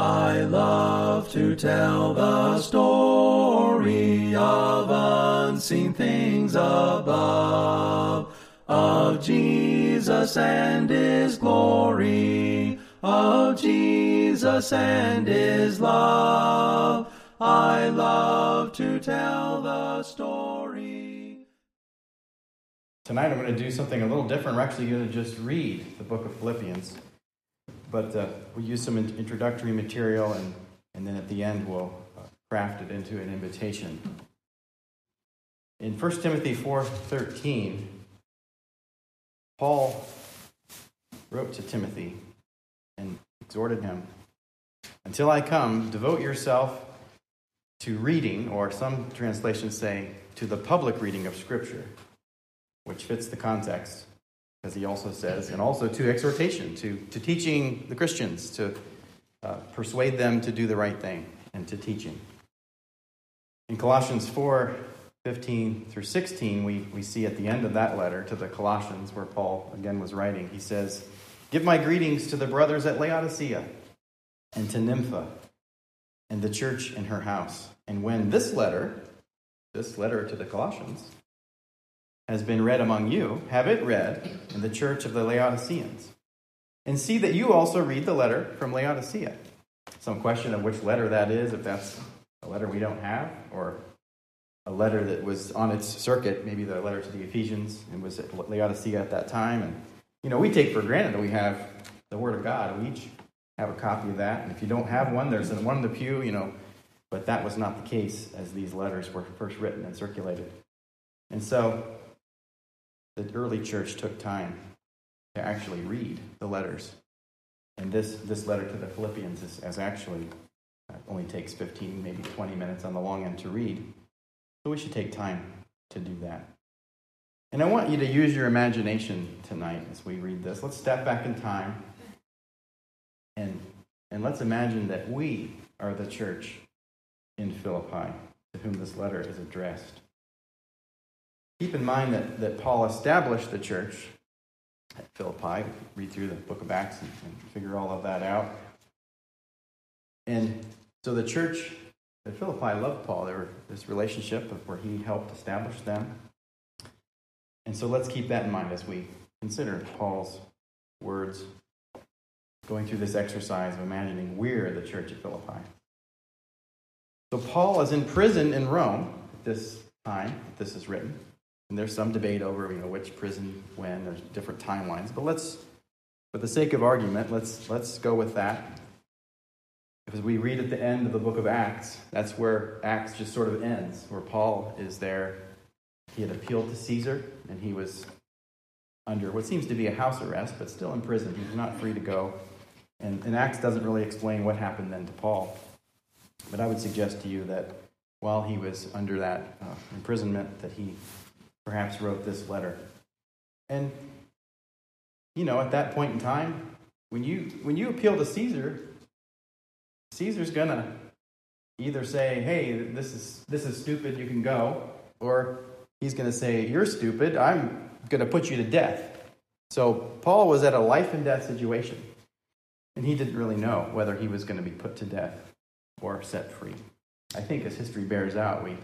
I love to tell the story of unseen things above, of Jesus and His glory, of Jesus and His love. I love to tell the story. Tonight I'm going to do something a little different. We're actually going to just read the book of Philippians. But uh, we use some introductory material, and, and then at the end we'll uh, craft it into an invitation. In 1 Timothy 4.13, Paul wrote to Timothy and exhorted him, Until I come, devote yourself to reading, or some translations say, to the public reading of Scripture, which fits the context as he also says, and also to exhortation, to, to teaching the Christians, to uh, persuade them to do the right thing, and to teaching. In Colossians 4 15 through 16, we, we see at the end of that letter to the Colossians, where Paul again was writing, he says, Give my greetings to the brothers at Laodicea and to Nympha and the church in her house. And when this letter, this letter to the Colossians, has been read among you, have it read in the church of the Laodiceans. And see that you also read the letter from Laodicea. Some question of which letter that is, if that's a letter we don't have, or a letter that was on its circuit, maybe the letter to the Ephesians, and was at Laodicea at that time. And, you know, we take for granted that we have the Word of God. We each have a copy of that. And if you don't have one, there's one in the pew, you know. But that was not the case as these letters were first written and circulated. And so the early church took time to actually read the letters. And this, this letter to the Philippians is, is actually uh, only takes 15, maybe 20 minutes on the long end to read. So we should take time to do that. And I want you to use your imagination tonight as we read this. Let's step back in time and, and let's imagine that we are the church in Philippi to whom this letter is addressed. Keep in mind that, that Paul established the church at Philippi. Read through the book of Acts and, and figure all of that out. And so the church at Philippi loved Paul. There was this relationship where he helped establish them. And so let's keep that in mind as we consider Paul's words going through this exercise of imagining we're the church at Philippi. So Paul is in prison in Rome at this time that this is written. And there's some debate over, you know, which prison, when, there's different timelines. But let's, for the sake of argument, let's, let's go with that. Because we read at the end of the book of Acts, that's where Acts just sort of ends, where Paul is there. He had appealed to Caesar, and he was under what seems to be a house arrest, but still in prison. He was not free to go. And, and Acts doesn't really explain what happened then to Paul. But I would suggest to you that while he was under that uh, imprisonment, that he perhaps wrote this letter. And, you know, at that point in time, when you, when you appeal to Caesar, Caesar's going to either say, hey, this is, this is stupid, you can go, or he's going to say, you're stupid, I'm going to put you to death. So Paul was at a life and death situation, and he didn't really know whether he was going to be put to death or set free. I think as history bears out, we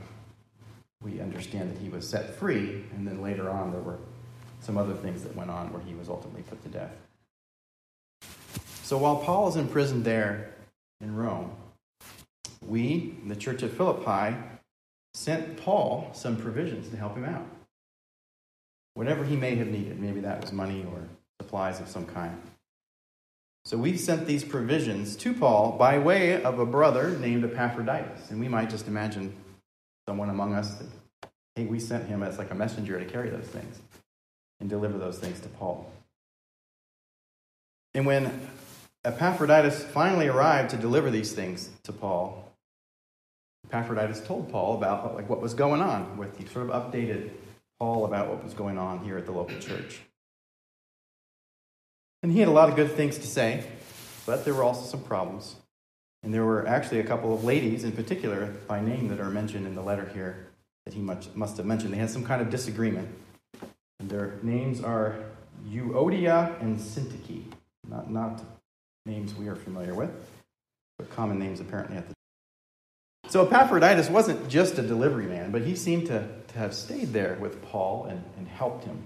we understand that he was set free, and then later on there were some other things that went on where he was ultimately put to death. So while Paul is imprisoned there in Rome, we, the church of Philippi, sent Paul some provisions to help him out. Whatever he may have needed, maybe that was money or supplies of some kind. So we sent these provisions to Paul by way of a brother named Epaphroditus. And we might just imagine someone among us that, hey, we sent him as like a messenger to carry those things and deliver those things to Paul. And when Epaphroditus finally arrived to deliver these things to Paul, Epaphroditus told Paul about like what was going on with he sort of updated Paul about what was going on here at the local church. And he had a lot of good things to say, but there were also some problems. And there were actually a couple of ladies in particular by name that are mentioned in the letter here that he must have mentioned. They had some kind of disagreement. And their names are Euodia and Syntyche. Not, not names we are familiar with. But common names apparently at the time. so Epaphroditus wasn't just a delivery man, but he seemed to, to have stayed there with Paul and, and helped him.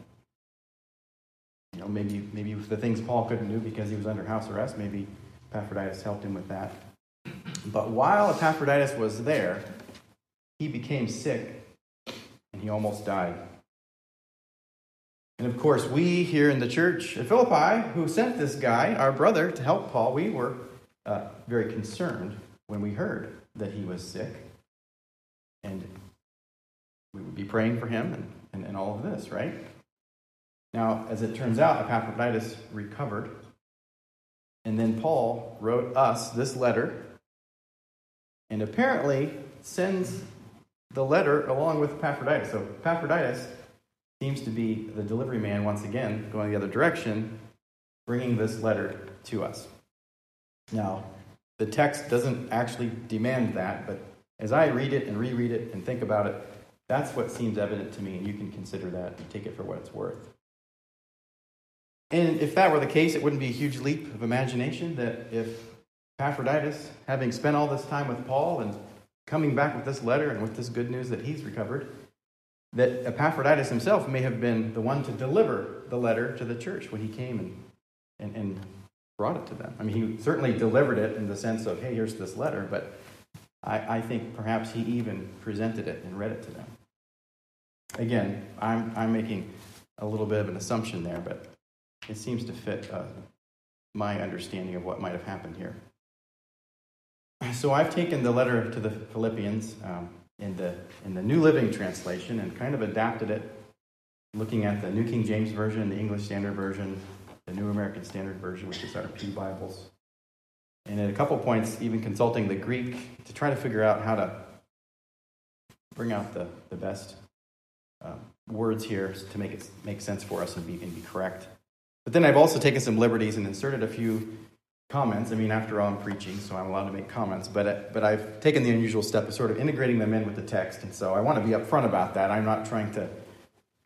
You know, maybe maybe the things Paul couldn't do because he was under house arrest, maybe Epaphroditus helped him with that. But while Epaphroditus was there, he became sick and he almost died. And of course, we here in the church at Philippi, who sent this guy, our brother, to help Paul, we were uh, very concerned when we heard that he was sick. And we would be praying for him and, and, and all of this, right? Now, as it turns out, Epaphroditus recovered. And then Paul wrote us this letter and apparently sends the letter along with Epaphroditus. So Epaphroditus seems to be the delivery man once again, going the other direction, bringing this letter to us. Now, the text doesn't actually demand that, but as I read it and reread it and think about it, that's what seems evident to me, and you can consider that and take it for what it's worth. And if that were the case, it wouldn't be a huge leap of imagination that if Epaphroditus, having spent all this time with Paul and coming back with this letter and with this good news that he's recovered, that Epaphroditus himself may have been the one to deliver the letter to the church when he came and, and, and brought it to them. I mean, he certainly delivered it in the sense of, hey, here's this letter, but I, I think perhaps he even presented it and read it to them. Again, I'm, I'm making a little bit of an assumption there, but it seems to fit uh, my understanding of what might have happened here. So I've taken the letter to the Philippians um, in, the, in the New Living Translation and kind of adapted it, looking at the New King James Version, the English Standard Version, the New American Standard Version, which is our Pew Bibles. And at a couple points, even consulting the Greek to try to figure out how to bring out the, the best uh, words here to make it make sense for us and be, and be correct. But then I've also taken some liberties and inserted a few comments. I mean, after all, I'm preaching, so I'm allowed to make comments. But, uh, but I've taken the unusual step of sort of integrating them in with the text. And so I want to be upfront about that. I'm not trying to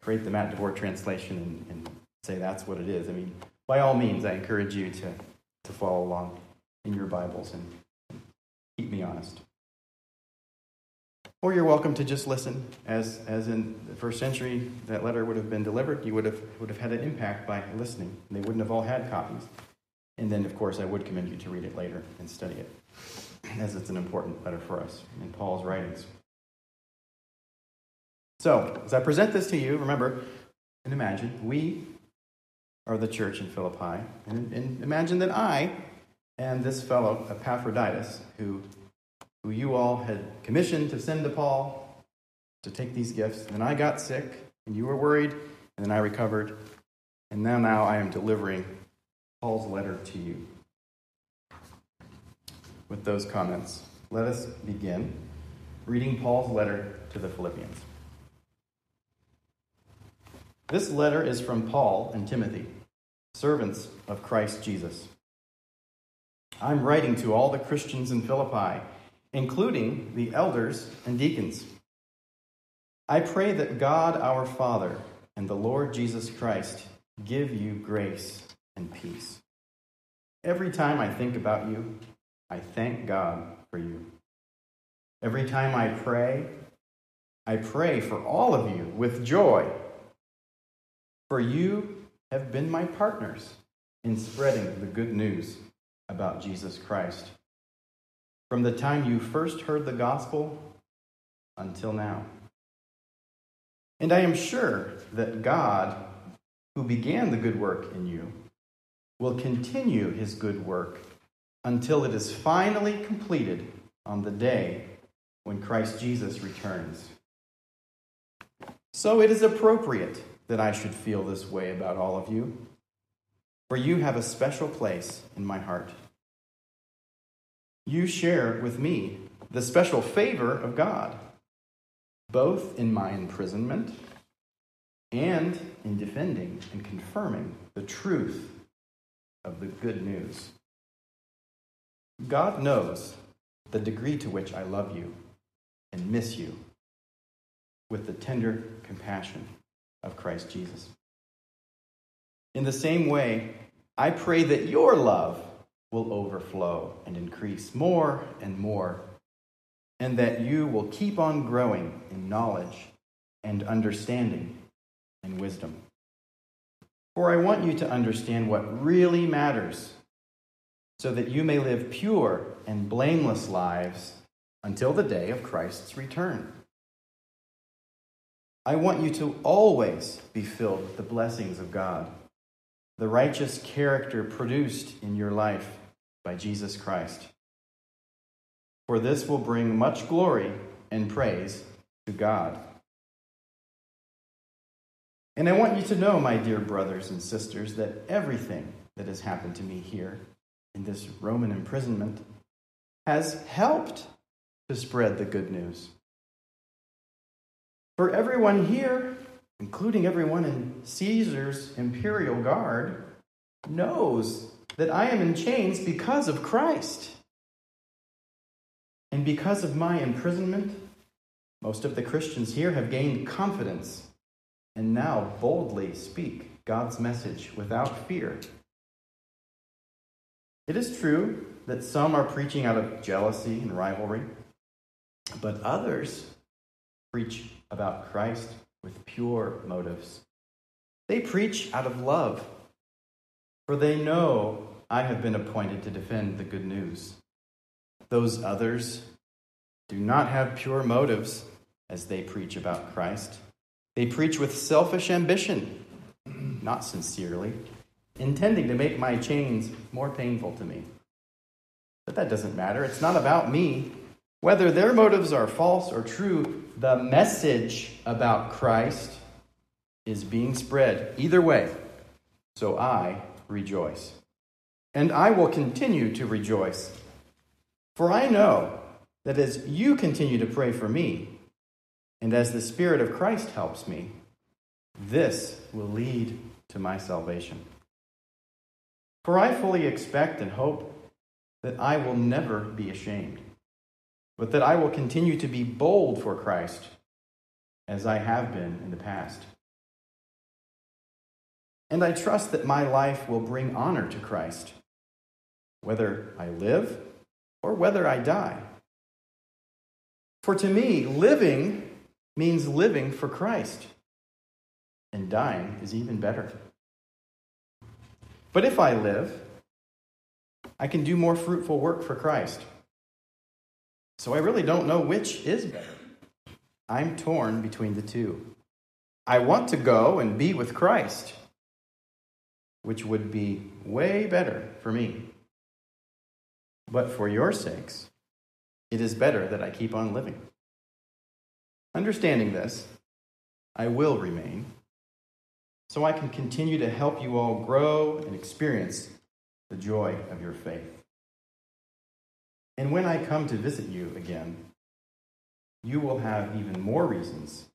create the Matt DeVore translation and, and say that's what it is. I mean, by all means, I encourage you to, to follow along in your Bibles and, and keep me honest. Or you're welcome to just listen, as, as in the first century, that letter would have been delivered. You would have, would have had an impact by listening. They wouldn't have all had copies. And then, of course, I would commend you to read it later and study it, as it's an important letter for us in Paul's writings. So, as I present this to you, remember and imagine we are the church in Philippi. And, and imagine that I and this fellow, Epaphroditus, who, who you all had commissioned to send to Paul to take these gifts, and I got sick, and you were worried, and then I recovered, and now, now I am delivering Paul's letter to you. With those comments, let us begin reading Paul's letter to the Philippians. This letter is from Paul and Timothy, servants of Christ Jesus. I'm writing to all the Christians in Philippi, including the elders and deacons. I pray that God our Father and the Lord Jesus Christ give you grace and peace. Every time I think about you, I thank God for you. Every time I pray, I pray for all of you with joy for you have been my partners in spreading the good news about Jesus Christ. From the time you first heard the gospel until now. And I am sure that God, who began the good work in you, will continue his good work until it is finally completed on the day when Christ Jesus returns. So it is appropriate that I should feel this way about all of you, for you have a special place in my heart. You share with me the special favor of God, both in my imprisonment and in defending and confirming the truth of the good news. God knows the degree to which I love you and miss you with the tender compassion of Christ Jesus. In the same way, I pray that your love will overflow and increase more and more, and that you will keep on growing in knowledge and understanding and wisdom. For I want you to understand what really matters, so that you may live pure and blameless lives until the day of Christ's return. I want you to always be filled with the blessings of God, the righteous character produced in your life by Jesus Christ. For this will bring much glory and praise to God. And I want you to know, my dear brothers and sisters, that everything that has happened to me here in this Roman imprisonment has helped to spread the good news. For everyone here, including everyone in Caesar's imperial guard, knows that I am in chains because of Christ. And because of my imprisonment, most of the Christians here have gained confidence and now boldly speak God's message without fear. It is true that some are preaching out of jealousy and rivalry, but others preach about Christ with pure motives. They preach out of love, for they know I have been appointed to defend the good news. Those others do not have pure motives as they preach about Christ. They preach with selfish ambition, not sincerely, intending to make my chains more painful to me. But that doesn't matter. It's not about me. Whether their motives are false or true, the message about Christ is being spread either way. So I rejoice. And I will continue to rejoice. For I know that as you continue to pray for me, and as the Spirit of Christ helps me, this will lead to my salvation. For I fully expect and hope that I will never be ashamed, but that I will continue to be bold for Christ as I have been in the past. And I trust that my life will bring honor to Christ, whether I live or whether I die. For to me, living means living for Christ, and dying is even better. But if I live, I can do more fruitful work for Christ. So I really don't know which is better. I'm torn between the two. I want to go and be with Christ, which would be way better for me. But for your sakes, it is better that I keep on living. Understanding this, I will remain, so I can continue to help you all grow and experience the joy of your faith. And when I come to visit you again, you will have even more reasons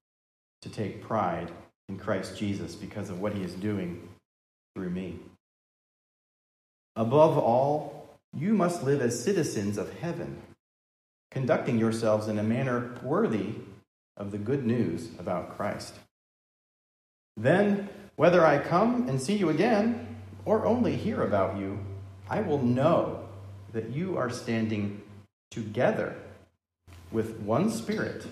to take pride in Christ Jesus because of what he is doing through me. Above all, you must live as citizens of heaven, conducting yourselves in a manner worthy of the good news about Christ. Then, whether I come and see you again or only hear about you, I will know that you are standing together with one spirit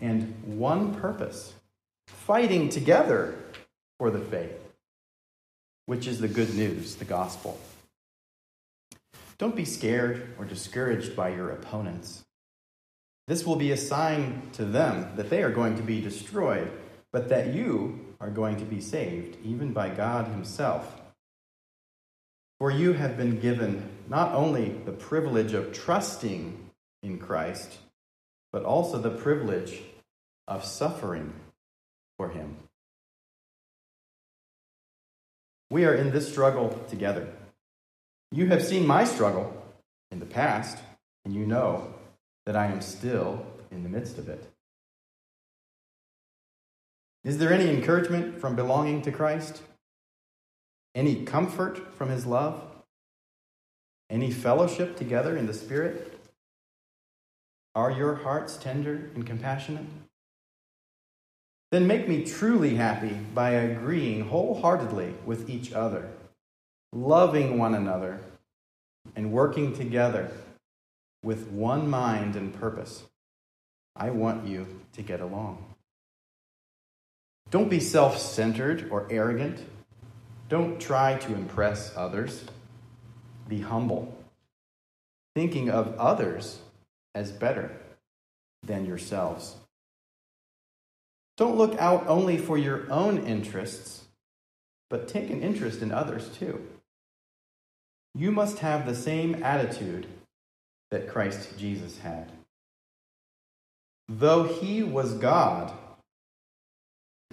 and one purpose, fighting together for the faith, which is the good news, the gospel. Don't be scared or discouraged by your opponents. This will be a sign to them that they are going to be destroyed, but that you are going to be saved, even by God Himself. For you have been given not only the privilege of trusting in Christ, but also the privilege of suffering for Him. We are in this struggle together. You have seen my struggle in the past, and you know that I am still in the midst of it. Is there any encouragement from belonging to Christ? Any comfort from his love? Any fellowship together in the Spirit? Are your hearts tender and compassionate? Then make me truly happy by agreeing wholeheartedly with each other, loving one another, and working together with one mind and purpose. I want you to get along. Don't be self centered or arrogant. Don't try to impress others. Be humble, thinking of others as better than yourselves. Don't look out only for your own interests, but take an interest in others too. You must have the same attitude that Christ Jesus had. Though he was God,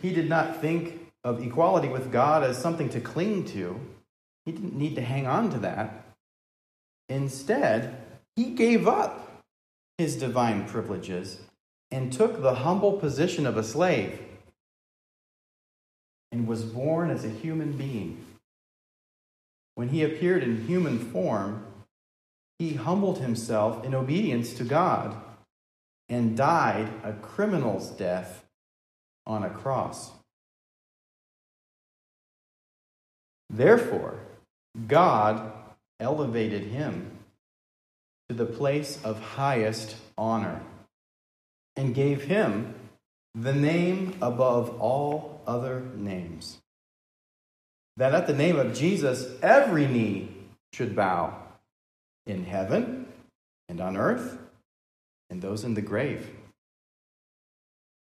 he did not think of equality with God as something to cling to. He didn't need to hang on to that. Instead, he gave up his divine privileges and took the humble position of a slave and was born as a human being. When he appeared in human form, he humbled himself in obedience to God and died a criminal's death on a cross. Therefore, God elevated him to the place of highest honor and gave him the name above all other names. That at the name of Jesus, every knee should bow in heaven and on earth and those in the grave.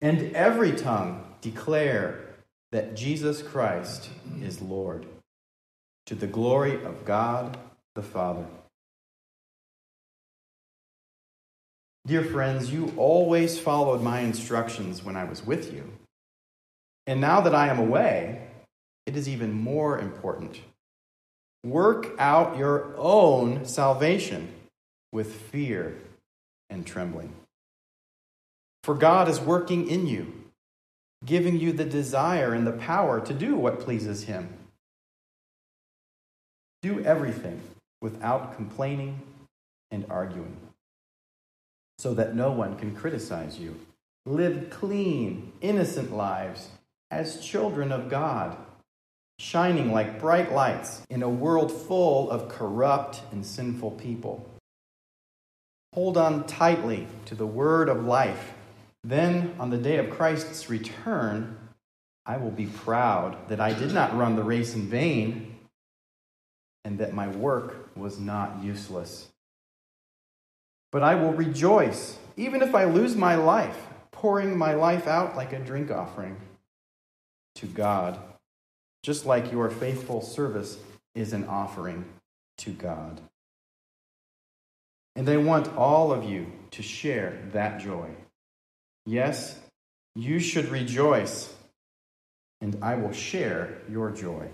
And every tongue declare that Jesus Christ is Lord, to the glory of God the Father. Dear friends, you always followed my instructions when I was with you. And now that I am away, it is even more important. Work out your own salvation with fear and trembling. For God is working in you, giving you the desire and the power to do what pleases Him. Do everything without complaining and arguing so that no one can criticize you. Live clean, innocent lives as children of God, shining like bright lights in a world full of corrupt and sinful people. Hold on tightly to the word of life. Then, on the day of Christ's return, I will be proud that I did not run the race in vain and that my work was not useless. But I will rejoice, even if I lose my life, pouring my life out like a drink offering to God, just like your faithful service is an offering to God. And I want all of you to share that joy. Yes, you should rejoice, and I will share your joy.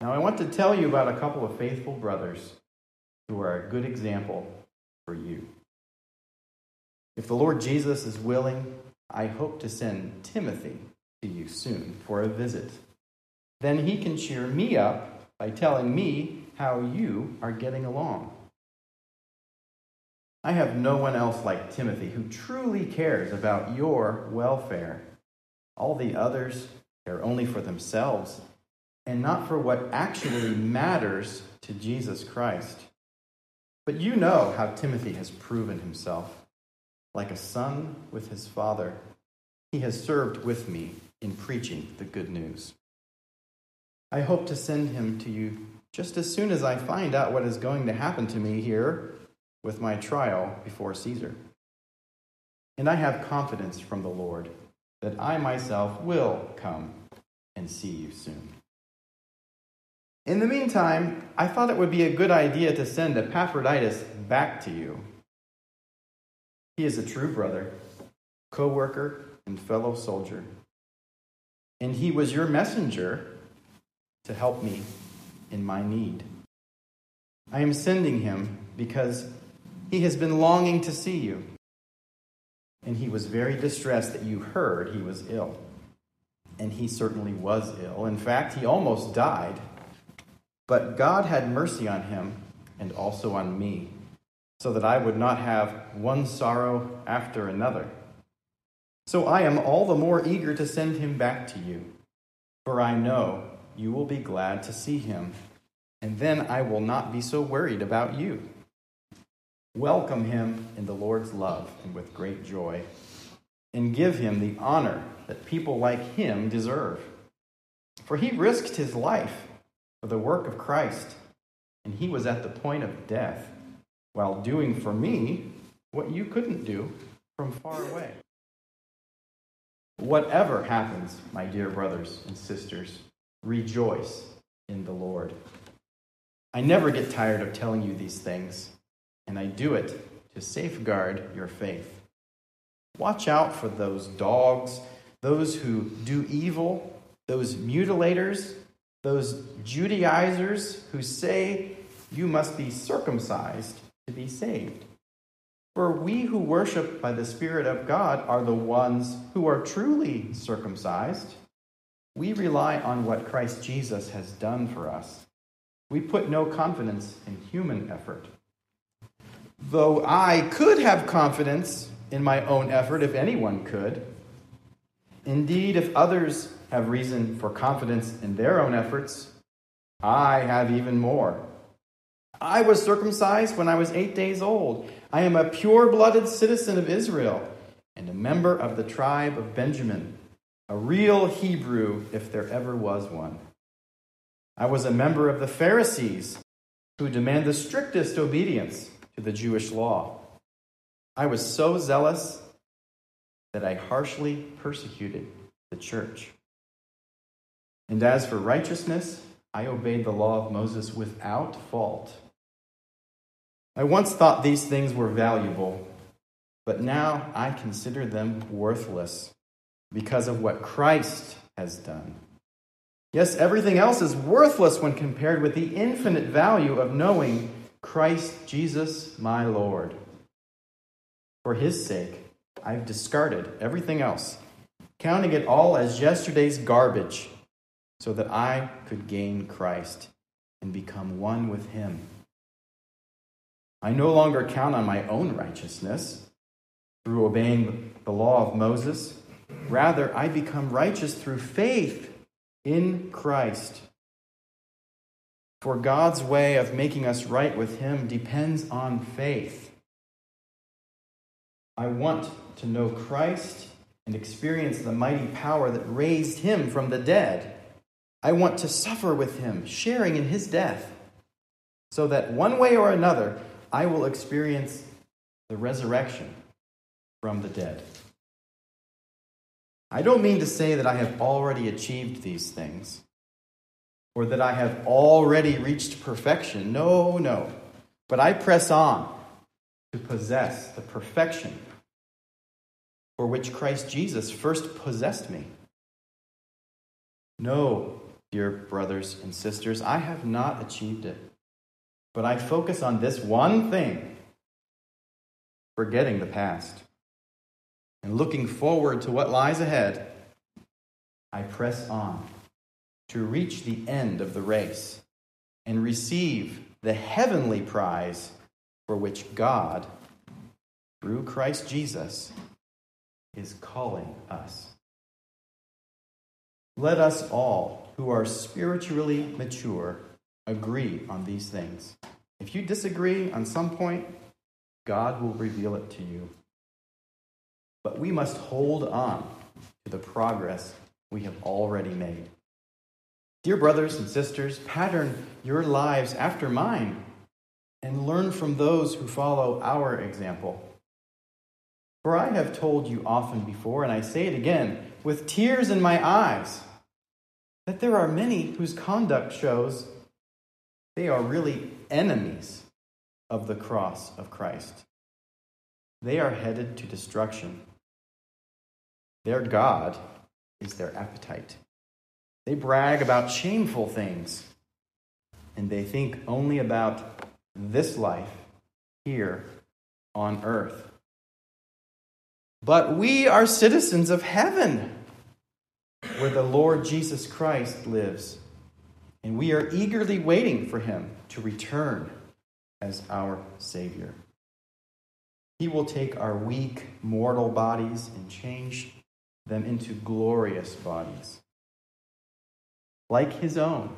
Now, I want to tell you about a couple of faithful brothers who are a good example for you. If the Lord Jesus is willing, I hope to send Timothy you soon for a visit. Then he can cheer me up by telling me how you are getting along. I have no one else like Timothy who truly cares about your welfare. All the others care only for themselves and not for what actually matters to Jesus Christ. But you know how Timothy has proven himself. Like a son with his father, he has served with me in preaching the good news. I hope to send him to you just as soon as I find out what is going to happen to me here with my trial before Caesar. And I have confidence from the Lord that I myself will come and see you soon. In the meantime, I thought it would be a good idea to send Epaphroditus back to you. He is a true brother, co worker, and fellow soldier. And he was your messenger to help me in my need. I am sending him because he has been longing to see you. And he was very distressed that you heard he was ill. And he certainly was ill. In fact, he almost died but God had mercy on him and also on me, so that I would not have one sorrow after another. So I am all the more eager to send him back to you, for I know you will be glad to see him, and then I will not be so worried about you. Welcome him in the Lord's love and with great joy, and give him the honor that people like him deserve. For he risked his life for the work of Christ, and he was at the point of death while doing for me what you couldn't do from far away. Whatever happens, my dear brothers and sisters, rejoice in the Lord. I never get tired of telling you these things, and I do it to safeguard your faith. Watch out for those dogs, those who do evil, those mutilators, those Judaizers who say you must be circumcised to be saved. For we who worship by the Spirit of God are the ones who are truly circumcised. We rely on what Christ Jesus has done for us. We put no confidence in human effort. Though I could have confidence in my own effort if anyone could. Indeed, if others have reason for confidence in their own efforts, I have even more. I was circumcised when I was eight days old. I am a pure blooded citizen of Israel and a member of the tribe of Benjamin, a real Hebrew if there ever was one. I was a member of the Pharisees who demand the strictest obedience to the Jewish law. I was so zealous that I harshly persecuted the church. And as for righteousness, I obeyed the law of Moses without fault. I once thought these things were valuable, but now I consider them worthless because of what Christ has done. Yes, everything else is worthless when compared with the infinite value of knowing Christ Jesus, my Lord. For his sake, I've discarded everything else, counting it all as yesterday's garbage, so that I could gain Christ and become one with him. I no longer count on my own righteousness through obeying the law of Moses. Rather, I become righteous through faith in Christ. For God's way of making us right with Him depends on faith. I want to know Christ and experience the mighty power that raised Him from the dead. I want to suffer with Him, sharing in His death, so that one way or another I will experience the resurrection from the dead. I don't mean to say that I have already achieved these things or that I have already reached perfection. No, no. But I press on to possess the perfection for which Christ Jesus first possessed me. No, dear brothers and sisters, I have not achieved it. But I focus on this one thing forgetting the past and looking forward to what lies ahead. I press on to reach the end of the race and receive the heavenly prize for which God, through Christ Jesus, is calling us. Let us all who are spiritually mature agree on these things. If you disagree on some point, God will reveal it to you. But we must hold on to the progress we have already made. Dear brothers and sisters, pattern your lives after mine and learn from those who follow our example. For I have told you often before, and I say it again, with tears in my eyes, that there are many whose conduct shows they are really enemies of the cross of Christ. They are headed to destruction. Their God is their appetite. They brag about shameful things, and they think only about this life here on earth. But we are citizens of heaven, where the Lord Jesus Christ lives, and we are eagerly waiting for him to return as our Savior. He will take our weak, mortal bodies and change them into glorious bodies like his own.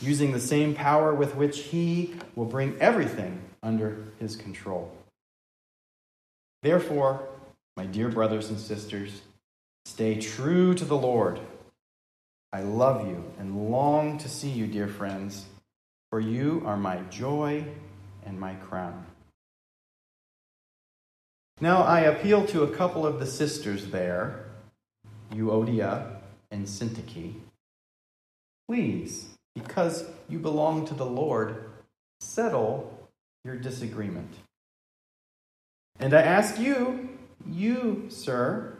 using the same power with which He will bring everything under His control. Therefore, my dear brothers and sisters, stay true to the Lord. I love you and long to see you, dear friends, for you are my joy and my crown. Now I appeal to a couple of the sisters there, Euodia and Syntyche. Please, because you belong to the Lord, settle your disagreement. And I ask you, you, sir,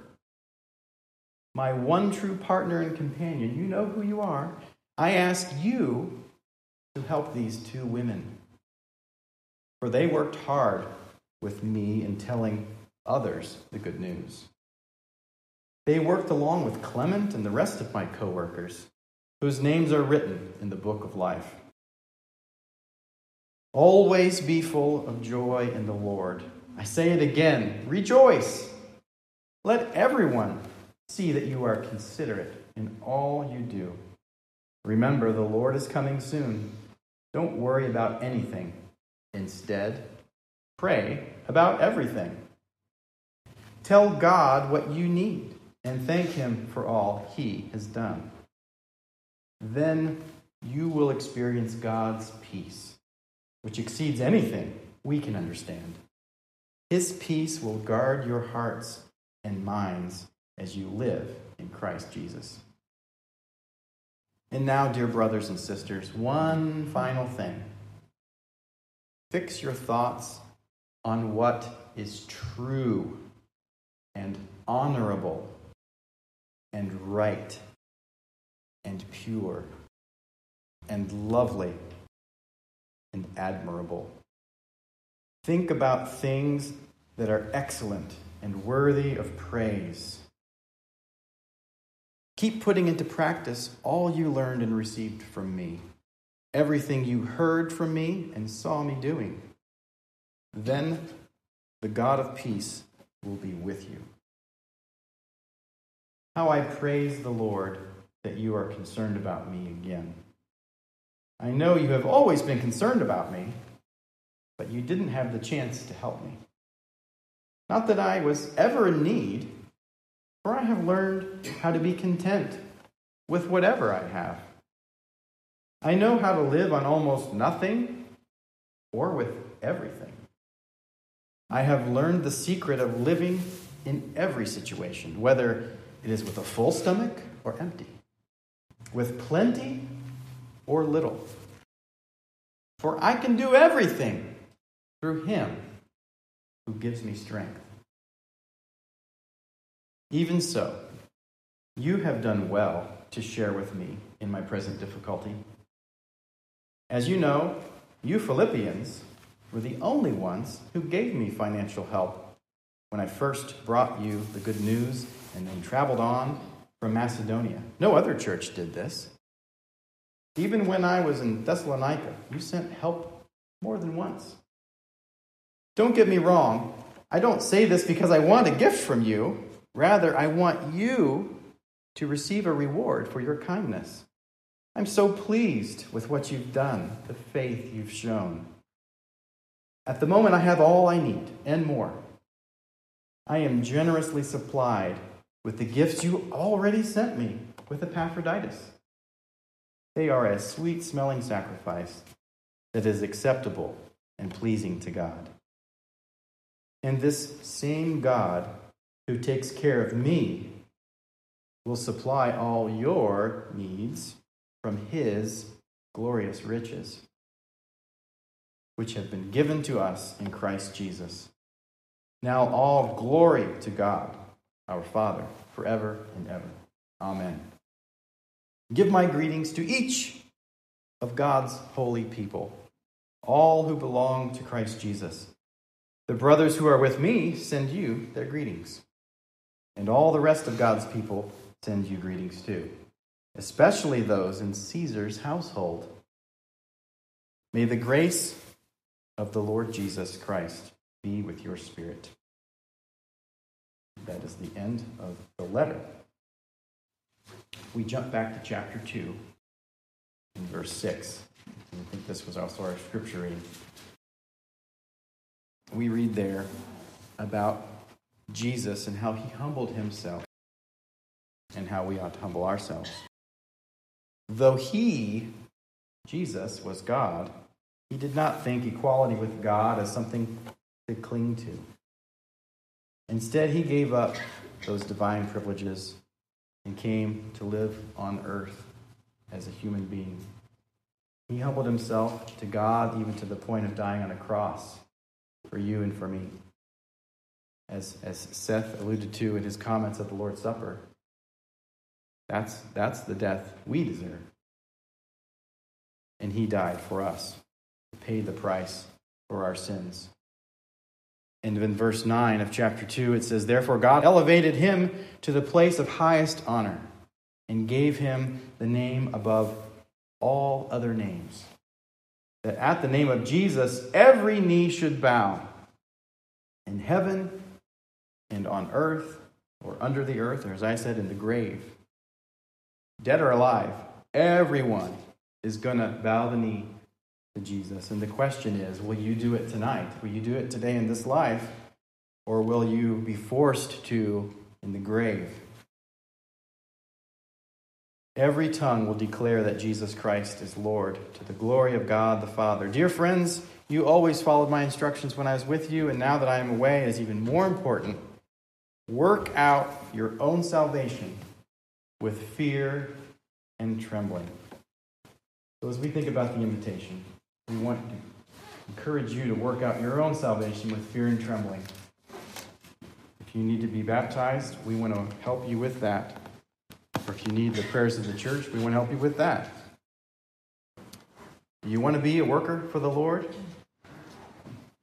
my one true partner and companion, you know who you are. I ask you to help these two women. For they worked hard with me in telling others the good news. They worked along with Clement and the rest of my coworkers, whose names are written in the book of life. Always be full of joy in the Lord. I say it again rejoice. Let everyone see that you are considerate in all you do. Remember, the Lord is coming soon. Don't worry about anything. Instead, pray about everything. Tell God what you need and thank Him for all He has done. Then you will experience God's peace, which exceeds anything we can understand. His peace will guard your hearts and minds as you live in Christ Jesus. And now, dear brothers and sisters, one final thing. Fix your thoughts on what is true and honorable and right and pure and lovely and admirable. Think about things that are excellent and worthy of praise. Keep putting into practice all you learned and received from me, everything you heard from me and saw me doing. Then the God of peace will be with you. How I praise the Lord that you are concerned about me again. I know you have always been concerned about me, but you didn't have the chance to help me. Not that I was ever in need, for I have learned how to be content with whatever I have. I know how to live on almost nothing or with everything. I have learned the secret of living in every situation, whether it is with a full stomach or empty, with plenty or little. For I can do everything through him who gives me strength. Even so, you have done well to share with me in my present difficulty. As you know, you Philippians were the only ones who gave me financial help when I first brought you the good news and then traveled on from Macedonia. No other church did this. Even when I was in Thessalonica, you sent help more than once. Don't get me wrong, I don't say this because I want a gift from you. Rather, I want you to receive a reward for your kindness. I'm so pleased with what you've done, the faith you've shown. At the moment, I have all I need and more. I am generously supplied with the gifts you already sent me with Epaphroditus. They are a sweet smelling sacrifice that is acceptable and pleasing to God. And this same God who takes care of me will supply all your needs from his glorious riches which have been given to us in Christ Jesus. Now, all glory to God, our Father, forever and ever. Amen. Give my greetings to each of God's holy people, all who belong to Christ Jesus. The brothers who are with me send you their greetings. And all the rest of God's people send you greetings too, especially those in Caesar's household. May the grace of the Lord Jesus Christ be with your spirit. That is the end of the letter. We jump back to chapter 2. in verse 6. I think this was also our scripture reading. We read there about Jesus and how he humbled himself and how we ought to humble ourselves. Though he, Jesus, was God, he did not think equality with God as something to cling to. Instead, he gave up those divine privileges and came to live on earth as a human being. He humbled himself to God even to the point of dying on a cross for you and for me. As, as Seth alluded to in his comments at the Lord's Supper, that's, that's the death we deserve. And he died for us, paid the price for our sins. And in verse 9 of chapter 2, it says, Therefore God elevated him to the place of highest honor and gave him the name above all other names. That at the name of Jesus, every knee should bow in heaven and on earth, or under the earth, or as I said, in the grave. Dead or alive, everyone is going to bow the knee to Jesus. And the question is will you do it tonight? Will you do it today in this life? Or will you be forced to in the grave? Every tongue will declare that Jesus Christ is Lord to the glory of God the Father. Dear friends, you always followed my instructions when I was with you, and now that I am away, is even more important. Work out your own salvation with fear and trembling. So, as we think about the invitation, we want to encourage you to work out your own salvation with fear and trembling. If you need to be baptized, we want to help you with that. Or if you need the prayers of the church, we want to help you with that. You want to be a worker for the Lord?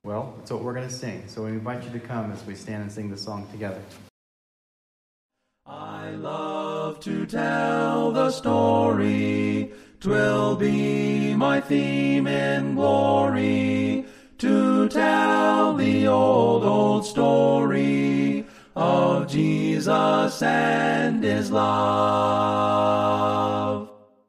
Well, that's what we're going to sing. So we invite you to come as we stand and sing the song together. I love to tell the story. Twill be my theme in glory to tell the old, old story of Jesus and his love.